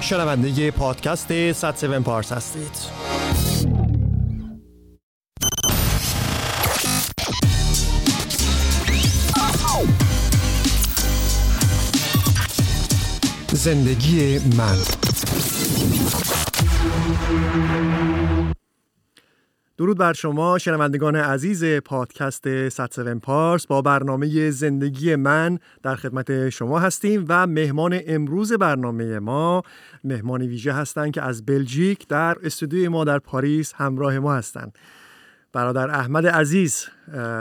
شنونده پادکست 107 پارس هستید. زندگی من. درود بر شما شنوندگان عزیز پادکست 107 پارس. با برنامه زندگی من در خدمت شما هستیم و مهمان امروز برنامه ما مهمان ویژه هستند که از بلژیک در استودیوی ما در پاریس همراه ما هستند برادر احمد عزیز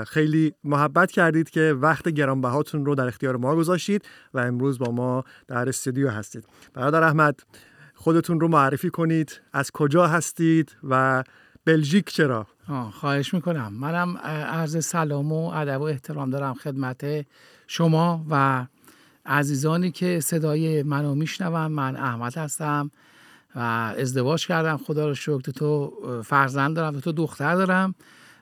خیلی محبت کردید که وقت گرانبهاتون رو در اختیار ما گذاشتید و امروز با ما در استودیو هستید. برادر احمد خودتون رو معرفی کنید. از کجا هستید و بلژیک چرا؟ خواهش می‌کنم. منم عرض سلام و ادب و احترام دارم خدمت شما و عزیزانی که صدای منو میشنون. من احمد هستم و ازدواج کردم. خدا رو شکر تو فرزند دارم تو دختر دارم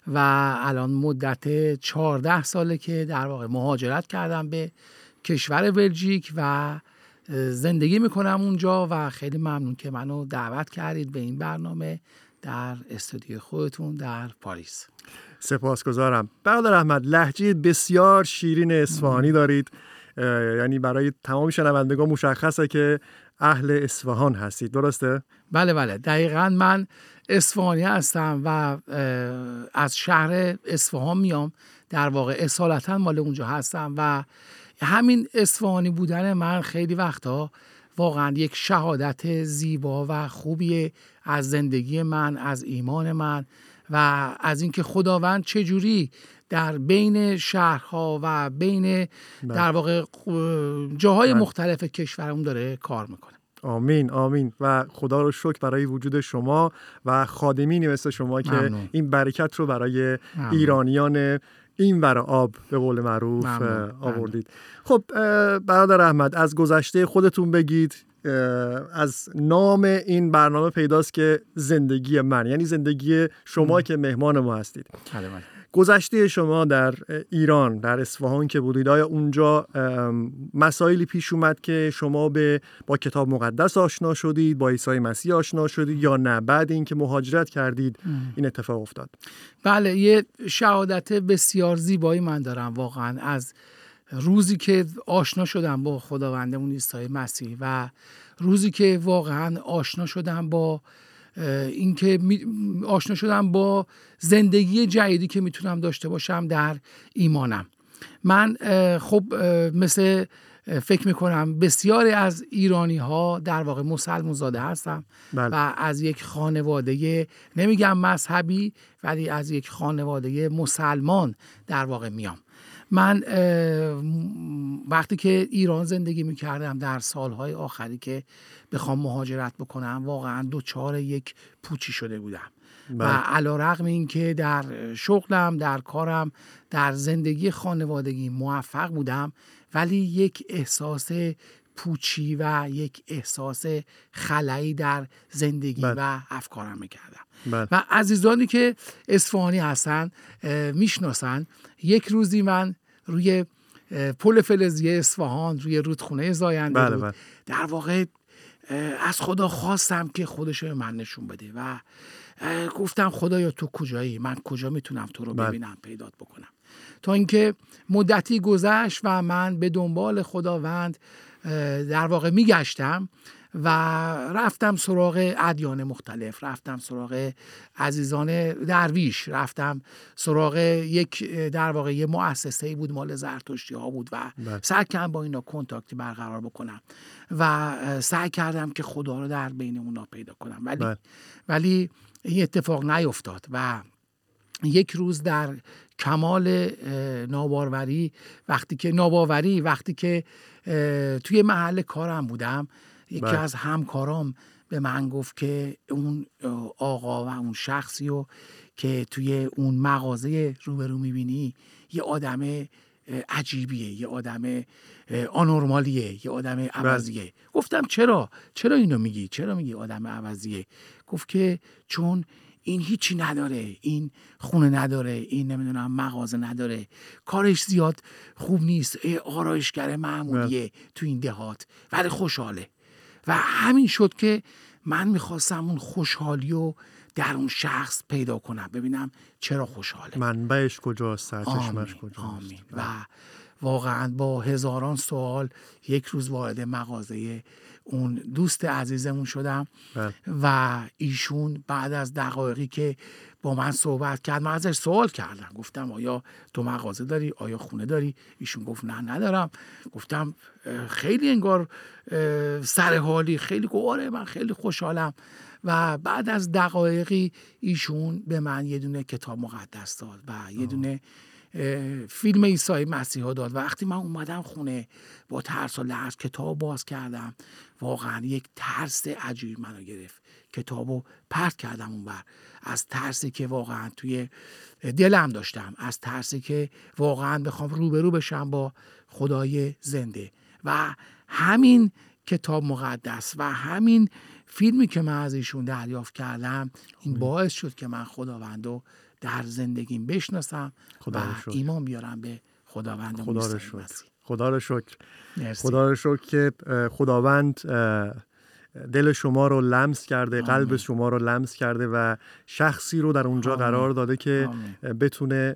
و الان مدت 14 ساله که در واقع مهاجرت کردم به کشور بلژیک و زندگی می‌کنم اونجا و خیلی ممنون که منو دعوت کردید به این برنامه در استودیو خودتون در پاریس. سپاسگزارم. برادر احمد لحجه بسیار شیرین اصفهانی دارید. یعنی برای تمام شنوندگان مشخصه که اهل اصفهان هستید. درسته؟ بله بله. دقیقا من اصفهانی هستم و از شهر اصفهان میام. در واقع اصالتا مال اونجا هستم و همین اصفهانی بودن من خیلی وقتا واقعا یک شهادت زیبا و خوبیه از زندگی من از ایمان من و از اینکه خداوند چجوری در بین شهرها و بین بله. در واقع جاهای بله. مختلف کشورمون داره کار می‌کنه آمین آمین و خدا رو شکر برای وجود شما و خادمینی مثل شما که این برکت رو برای ایرانیان این ور آب به قول معروف آوردید. خب برادر احمد از گذشته خودتون بگید از نام این برنامه پیداست که زندگی من یعنی زندگی شما که مهمان ما هستید. بله، بله. گذشته شما در ایران در اصفهان که بودید آیا اونجا مسائلی پیش اومد که شما به با کتاب مقدس آشنا شدید با عیسی مسیح آشنا شدید یا نه؟ بعد اینکه مهاجرت کردید این اتفاق افتاد. بله یه شهادت بسیار زیبایی من دارم واقعا. از روزی که آشنا شدم با خداوندمون عیسی مسیح و روزی که واقعا آشنا شدم با اینکه آشنا شدم با زندگی جدیدی که می‌تونم داشته باشم در ایمانم من خب مثل فکر می‌کنم بسیاری از ایرانی ها در واقع مسلمون زاده هستم بله. و از یک خانواده نمیگم مذهبی ولی از یک خانواده مسلمان در واقع میام من وقتی که ایران زندگی می‌کردم در سالهای آخری که بخوام مهاجرت بکنم واقعا دوچار یک پوچی شده بودم و بله. علا رقم این که در شغلم در کارم در زندگی خانوادگی موفق بودم ولی یک احساس پوچی و یک احساس خلایی در زندگی بله. و افکارم می‌کردم بله. و عزیزانی که اصفهانی هستن می‌شناسن یک روزی من روی پل فلزی اصفهان روی رودخونه زاینده بله بود. در واقع از خدا خواستم که خودش به من نشون بده و گفتم خدایا تو کجایی؟ من کجا می‌تونم تو رو بله. ببینم پیدات بکنم؟ تا اینکه مدتی گذشت و من به دنبال خداوند در واقع میگشتم. و رفتم سراغ ادیان مختلف رفتم سراغ عزیزان درویش رفتم سراغ یک در واقع یه مؤسسه بود مال زرتشتی ها بود و بله. سعی کردم با اینا کنتاکتی برقرار بکنم و سعی کردم که خدا رو در بین اونا پیدا کنم ولی بله. ولی این اتفاق نیفتاد و یک روز در کمال ناباروری وقتی که ناباوری وقتی که توی محل کارم بودم یکی بله. از همکارام به من گفت که اون آقا و اون شخصی رو که توی اون مغازه روبرو می‌بینی یه آدم عجیبیه یه آدم آنورمالیه یه آدم عوضیه. گفتم چرا؟ چرا اینو میگی؟ چرا میگی آدم عوضیه؟ گفت که چون این هیچی نداره این خونه نداره این نمی‌دونم مغازه نداره. کارش زیاد خوب نیست. آرایشگر معمولیه تو این دهات. ولی خوشحاله. و همین شد که من می‌خواستم اون خوشحالی و در اون شخص پیدا کنم. ببینم چرا خوشحاله. منبعش کجاست سرچشمش کجاست. آمین. و واقعا با هزاران سوال یک روز وارد مغازه اون دوست عزیزمون شدم بله. و ایشون بعد از دقایقی که با من صحبت کرد من ازش سوال کردم. گفتم آیا تو مغازه داری؟ آیا خونه داری؟ ایشون گفت نه ندارم. گفتم خیلی انگار سر حالی. خیلی گواره من خیلی خوشحالم. و بعد از دقایقی ایشون به من یه دونه کتاب مقدس داد و یه دونه فیلم ایسای مسیح داد. و وقتی من اومدم خونه با ترس و لحظ کتاب باز کردم واقعا یک ترس عجیب منو گرفت. کتابو پرت کردم اونور از ترسی که واقعا توی دلم داشتم. از ترسی که واقعا بخوام روبرو بشم با خدای زنده. و همین کتاب مقدس و همین فیلمی که من از ایشون دریافت کردم این باعث شد که من خداوندو در زندگیم بشناسم خدا و ایمان بیارم به خداوند خدا رو شکر. خدا رو شکر. خدا رو شکر که خداوند دل شما رو لمس کرده قلب شما رو لمس کرده و شخصی رو در اونجا قرار داده که بتونه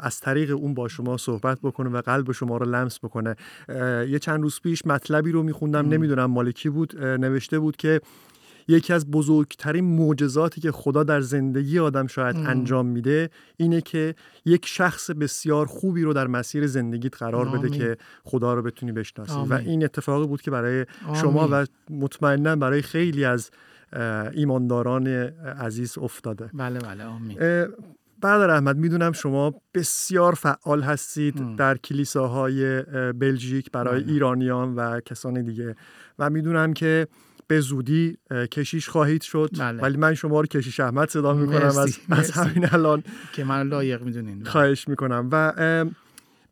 از طریق اون با شما صحبت بکنه و قلب شما رو لمس بکنه. یه چند روز پیش مطلبی رو میخوندم نمی‌دونم مالکی بود نوشته بود که یکی از بزرگترین معجزاتی که خدا در زندگی آدم شاید انجام میده اینه که یک شخص بسیار خوبی رو در مسیر زندگیت قرار بده که خدا رو بتونی بشناسی. و این اتفاقی بود که برای شما و مطمئنا برای خیلی از ایمانداران عزیز افتاده. بله بله آمین. برادر احمد می‌دونم شما بسیار فعال هستید در کلیساهای بلژیک برای بله. ایرانیان و کسان دیگه. و می‌دونم که به زودی کشیش خواهید شد. بله. ولی من شما رو کشیش احمد صدا می‌کنم از, از همین الان. که من لایق می‌دونین. خواهش می‌کنم. و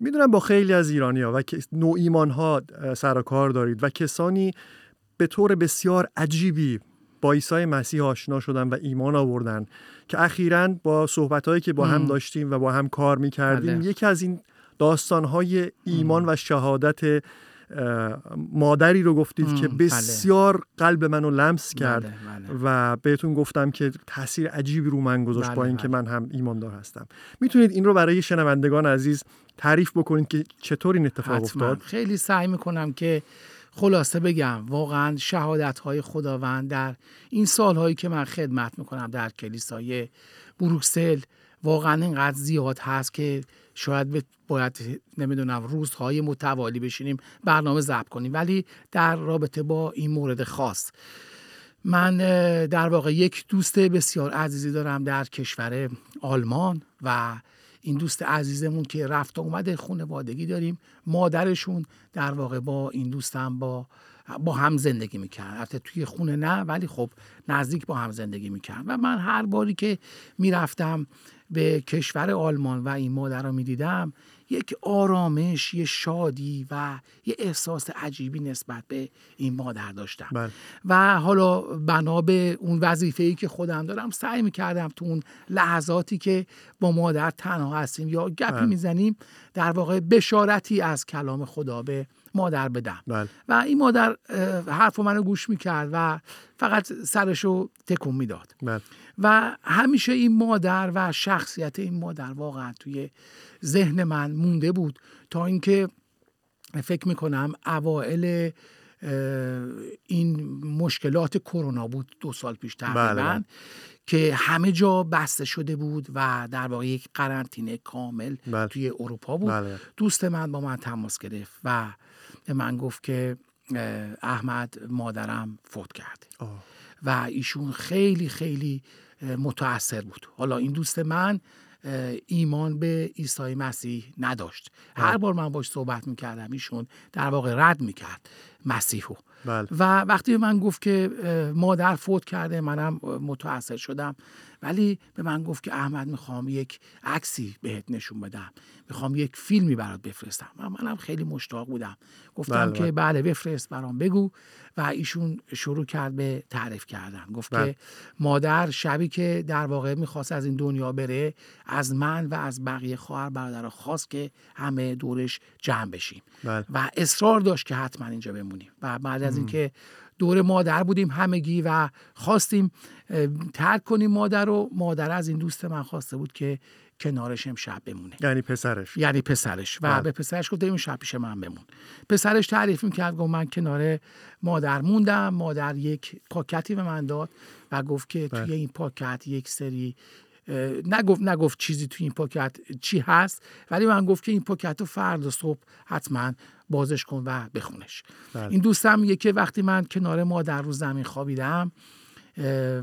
می‌دونم با خیلی از ایرانی ها و نوع ایمان ها سر کار دارید و کسانی به طور بسیار عجیبی با عیسی مسیح آشنا شدن و ایمان آوردن که اخیرا با صحبت هایی که با هم داشتیم و با هم کار می‌کردیم بله. یکی از این داستان های ایمان و شهادت مادری رو گفتید که بله. بسیار قلب منو لمس کرد بله، بله. و بهتون گفتم که تاثیر عجیبی رو من گذاشت با اینکه من هم ایماندار هستم می‌تونید این رو برای شنوندگان عزیز تعریف بکنید که چطور این اتفاق افتاد خیلی سعی می‌کنم که خلاصه بگم واقعا شهادت های خداوند در این سالهایی که من خدمت می‌کنم در کلیسای بروکسل واقعا اینقدر زیاد هست که شاید باید نمی‌دونم روزهای متوالی بشینیم برنامه ضبط کنیم. ولی در رابطه با این مورد خاص من در واقع یک دوست بسیار عزیزی دارم در کشور آلمان و این دوست عزیزمون که رفت و اومده خانوادگی داریم. مادرشون در واقع با این دوستم با با هم زندگی می‌کرد البته توی خونه نه ولی خب نزدیک با هم زندگی می‌کرد و من هر باری که می‌رفتم به کشور آلمان و این مادر رو می‌دیدم یک آرامش یه شادی و یه احساس عجیبی نسبت به این مادر داشتم بله. و حالا بنا به اون وظیفه‌ای که خودم دارم سعی می‌کردم تو اون لحظاتی که با مادر تنها هستیم یا گپی بله. می‌زنیم در واقع بشارتی از کلام خدا به مادر بدم بله. و این مادر حرف منو گوش می‌کرد و فقط سرشو تکون می‌داد بله. و همیشه این مادر و شخصیت این مادر واقعا توی ذهن من مونده بود تا اینکه فکر می‌کنم اوائل این مشکلات کرونا بود دو سال پیش تقریبا بله. که همه جا بسته شده بود و در واقع یک قرنطینه کامل بله. توی اروپا بود بله. دوست من با من تماس گرفت و به من گفت که احمد مادرم فوت کرده و ایشون خیلی خیلی متاثر بود. حالا این دوست من ایمان به عیسی مسیح نداشت. هر بار من باش صحبت می‌کردم ایشون در واقع رد می‌کرد مسیحو. بله. و وقتی به من گفت که مادر فوت کرده منم متاثر شدم. ولی به من گفت که احمد می‌خوام یک عکسی بهت نشون بدم. می‌خوام یک فیلمی برات بفرستم. و منم خیلی مشتاق بودم. گفتم بله که بله. بفرست برام بگو. و ایشون شروع کرد به تعریف کردن. گفت بله. که مادر شبی که در واقع می‌خواست از این دنیا بره از من و از بقیه خواهر برادر خواست که همه دورش جمع بشیم. بله. و اصرار داشت که حتما اینجا بمونیم. و بعد از اینکه دور مادر بودیم همگی و خواستیم ترک کنیم مادر رو. مادر از این دوست من خواسته بود که کنارش امشب بمونه. یعنی پسرش. یعنی پسرش. و بله. به پسرش گفت اون شب پیش من بمون. پسرش تعریف می‌کرد گفت من کنار مادر موندم. مادر یک پاکتی به من داد و گفت که توی بله. این پاکت یک سری نگفت نگفت چیزی توی این پاکت چی هست ولی من گفت که این پاکت رو فردا صبح حتما بازش کن و بخونش بله. این دوستم میگه که وقتی من کنار مادر رو زمین خوابیدم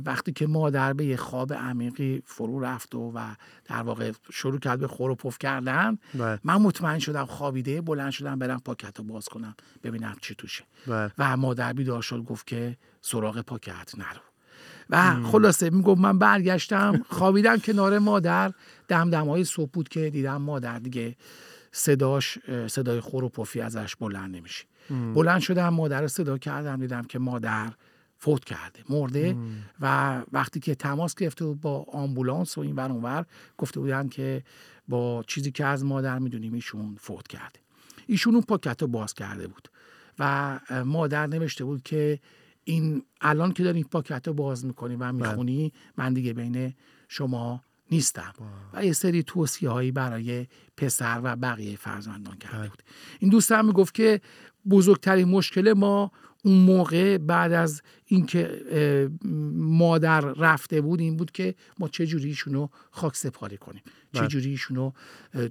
وقتی که مادر به یه خواب عمیقی فرو رفت و, و در واقع شروع کرد به خور و پف کردن بله. من مطمئن شدم خوابیده بلند شدم برم پاکت رو باز کنم ببینم چی توشه بله. و مادر بیدار شد گفت که سراغ پاکت نرو و خلاصه می‌گفت من برگشتم خوابیدم کنار مادر. دم های صبح بود که دیدم مادر دیگه صداش صدای خور و پفی ازش بلند نمیشه. بلند شدم مادر رو صدا کردم دیدم که مادر فوت کرده مرده و وقتی که تماس گرفته با آمبولانس و این ور اونور گفته بودن که با چیزی که از مادر می‌دونیم ایشون فوت کرده. ایشون اون پاکت رو باز کرده بود و مادر نوشته بود که این الان که داری این پاکت رو باز می‌کنی و بله. می‌خونی من دیگه بین شما نیستم و یه سری توصیه هایی برای پسر و بقیه فرزندان کرده بله. بود این دوستم می‌گفت که بزرگترین مشکل ما اون موقع بعد از اینکه مادر رفته بود این بود که ما چه جوری ایشونو خاک سپاری کنیم؟ چه بله. جوری ایشونو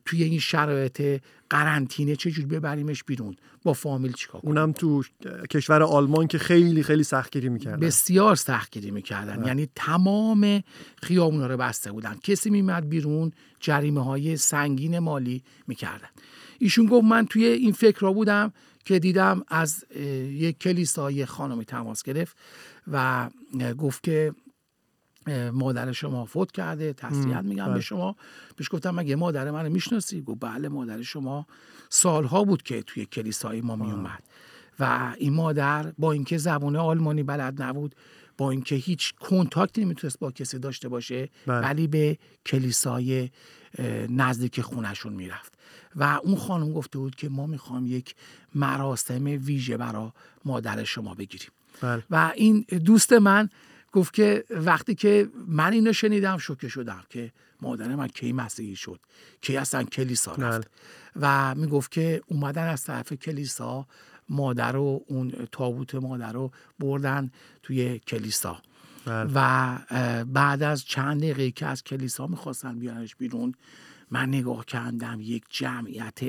توی این شرایط قرنطینه چه جوری ببریمش بیرون؟ با فامیل چیکار کنیم؟ اونم تو کشور آلمان که خیلی خیلی سختگیری می‌کردن. بسیار سختگیری می‌کردن. بله. یعنی تمام خیابونا رو بسته بودن. کسی میمد بیرون جریمه های سنگین مالی می‌کردن. ایشون گفت من توی این فکر را بودم که دیدم از یک کلیسای خانمی تماس گرفت و گفت که مادر شما فوت کرده تسلیت میگم به بله. شما پیش گفتم مگه مادر من می‌شناسی گفت بله مادر شما سالها بود که توی کلیسای ما میومد و این مادر با اینکه زبان آلمانی بلد نبود با اینکه هیچ کنتاکتی نمی‌تونست با کسی داشته باشه بله. ولی به کلیسای نزدیک خونشون می‌رفت و اون خانم گفته بود که ما می‌خوام یک مراسم ویژه برا مادر شما بگیریم بله. و این دوست من گفت که وقتی که من اینو شنیدم شوکه شدم که مادر من کی مسیحی شد کی اصلا کلیسا رفت بله. و می‌گفت که اومدن از طرف کلیسا مادر و اون تابوت مادر رو بردن توی کلیسا بله. و بعد از چند دقیقه که از کلیسا می‌خواستن بیانش بیرون من نگاه کردم یک جمعیت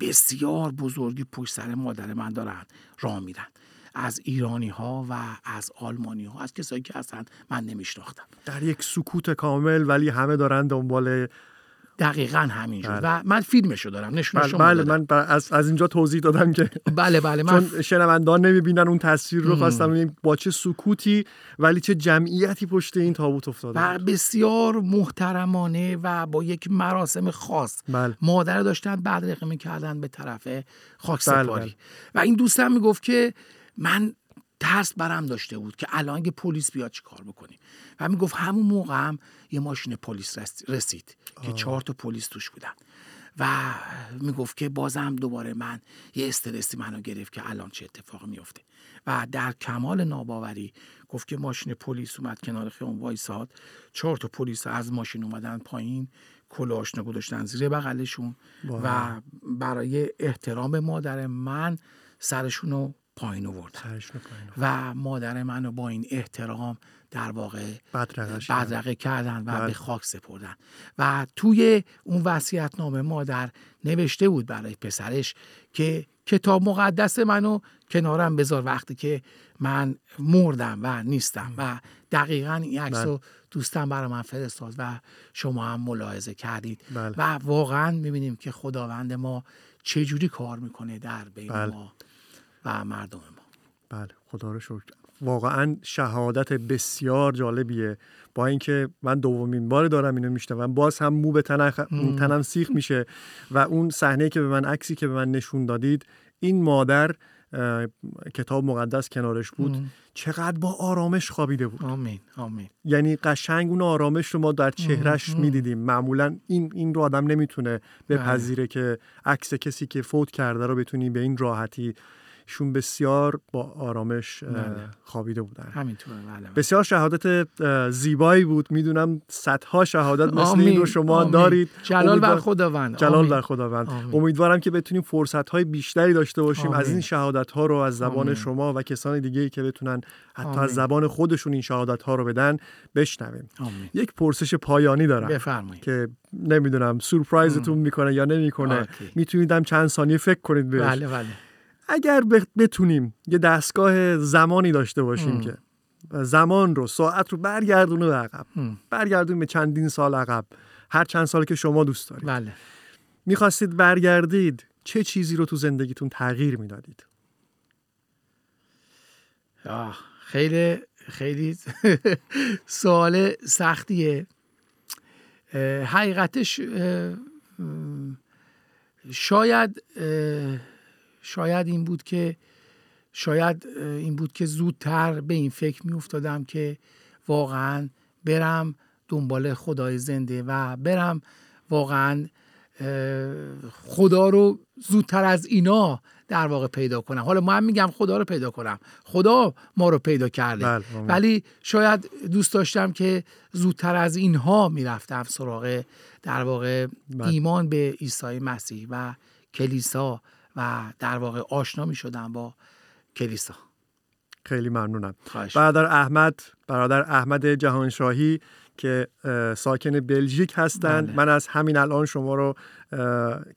بسیار بزرگی پشت سر مادر من دارن راه میرن از ایرانی ها و از آلمانی ها از کسایی که اصلا من نمیشناختم در یک سکوت کامل ولی همه دارن دنبال دقیقا همینجور. بله. و من فیلمشو دارم. نشون بله, بله من از, از اینجا توضیح دادم که بله بله من چون شنوندان نمی‌بینن اون تصویر رو خواستم با چه سکوتی ولی چه جمعیتی پشت این تابوت افتاده. و بسیار محترمانه و با یک مراسم خاص. بله. مادر داشتن بعد می‌کردن به طرف خاک سپاری بله بله. و این دوستم می‌گفت که من ترس برم داشته بود که الان اگه پلیس بیاد چی کار بکنیم. و می‌گفت همون موقع هم یه ماشین پلیس رسید که چهار تا پلیس توش بودن. و می‌گفت که بازم دوباره من یه استرسی منو گرفت که الان چه اتفاق میفته و در کمال ناباوری گفت که ماشین پلیس اومد کنار خیابون وایساد. چهار تا پلیس از ماشین اومدن پایین کلاش گذاشتن زیر بغلشون و برای احترام مادر من سرشون رو پایین آوردن و مادر منو با این احترام در واقع بدرقه کردن. و. به خاک سپردن. و توی اون وصیت نامه مادر نوشته بود برای پسرش که کتاب مقدس منو کنارم بذار وقتی که من مردم و نیستم و دقیقا این عکس رو بله. دوستم برای من فرستاد و شما هم ملاحظه کردید. بله. و واقعا می‌بینیم که خداوند ما چجوری کار می‌کنه در بین ما. و مردم ما. بله خدا رو شکر. واقعا شهادت بسیار جالبیه. با اینکه من دومین بار دارم اینو میشنوم باز هم مو به تنم سیخ میشه و اون صحنه که به من عکسی که به من نشون دادید این مادر کتاب مقدس کنارش بود چقدر با آرامش خوابیده بود. آمین آمین. یعنی قشنگ اون آرامش رو ما در چهرش می‌دیدیم. معمولا این این رو آدم نمی‌تونه بپذیره بله. که عکس کسی که فوت کرده رو بتونی به این راحتی شون بسیار با آرامش بله. خوابیده بودن. همینطوره بله. بسیار شهادت زیبایی بود. می‌دونم صدها شهادت مثل این رو شما آمین. دارید. جلال بر خداوند. جلال بر خداوند. امیدوارم که بتونیم فرصت های بیشتری داشته باشیم آمین. از این شهادت ها رو از زبان آمین. شما و کسان دیگه ای که بتونن حتی از زبان خودشون این شهادت ها رو بدن بشنویم. یک پرسش پایانی دارم بفرمایید. که نمی‌دونم سورپرایزتون می‌کنه یا نمی‌کنه. میتونیدم چند ثانیه فکر کنید بهش. بله بله. اگر بتونیم یه دستگاه زمانی داشته باشیم که زمان رو ساعت رو برگردونه به عقب. برگردون به چندین سال عقب. هر چند سال که شما دوست دارید. بله. می‌خواستید برگردید چه چیزی رو تو زندگیتون تغییر می‌دادید؟ خیلی خیلی سوال سختیه. حقیقتش شاید شاید این بود که شاید این بود که زودتر به این فکر می افتادم که واقعا برم دنبال خدای زنده و برم واقعا خدا رو زودتر از اینا در واقع پیدا کنم. حالا من میگم خدا رو پیدا کنم. خدا ما رو پیدا کرده. بله، ولی شاید دوست داشتم که زودتر از اینها می‌رفتم سراغ در واقع بله. ایمان به عیسی مسیح و کلیسا و در واقع آشنا می شدم با کلیسا. خیلی ممنونم. برادر احمد برادر احمد جهانشاهی که ساکن بلژیک هستند بله. من از همین الان شما رو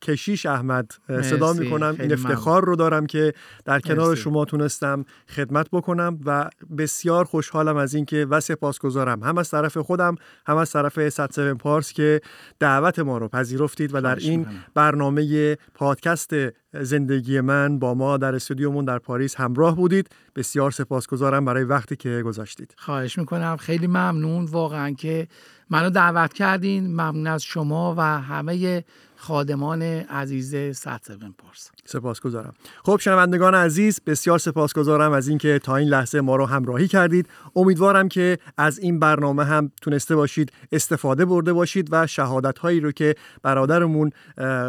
کشیش احمد صدا می‌کنم. این افتخار رو دارم که در کنار شما تونستم خدمت بکنم و بسیار خوشحالم از اینکه و سپاسگزارم. هم از طرف خودم هم از طرف ست پارس که دعوت ما رو پذیرفتید و در این برنامه پادکست زندگی من با ما در استودیومون در پاریس همراه بودید. بسیار سپاسگزارم برای وقتی که گذاشتید. خواهش می‌کنم. خیلی ممنون. واقعا که منو دعوت کردین. ممنون از شما و همه خادمان عزیز سطح پارس. سپاسگزارم. خب شنوندگان عزیز بسیار سپاسگزارم از اینکه تا این لحظه ما رو همراهی کردید. امیدوارم که از این برنامه هم تونسته باشید استفاده برده باشید و شهادت هایی رو که برادرمون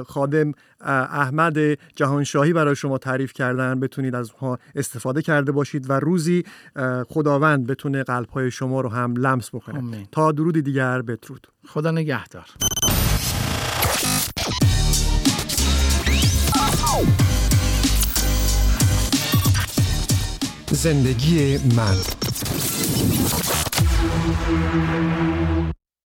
خادم احمد جهانشاهی برای شما تعریف کردن. بتونید از اونها استفاده کرده باشید و روزی خداوند بتونه قلب های شما رو هم لمس بکنه. تا درودی دیگر بدرود. خدا نگهدار. زندگی من.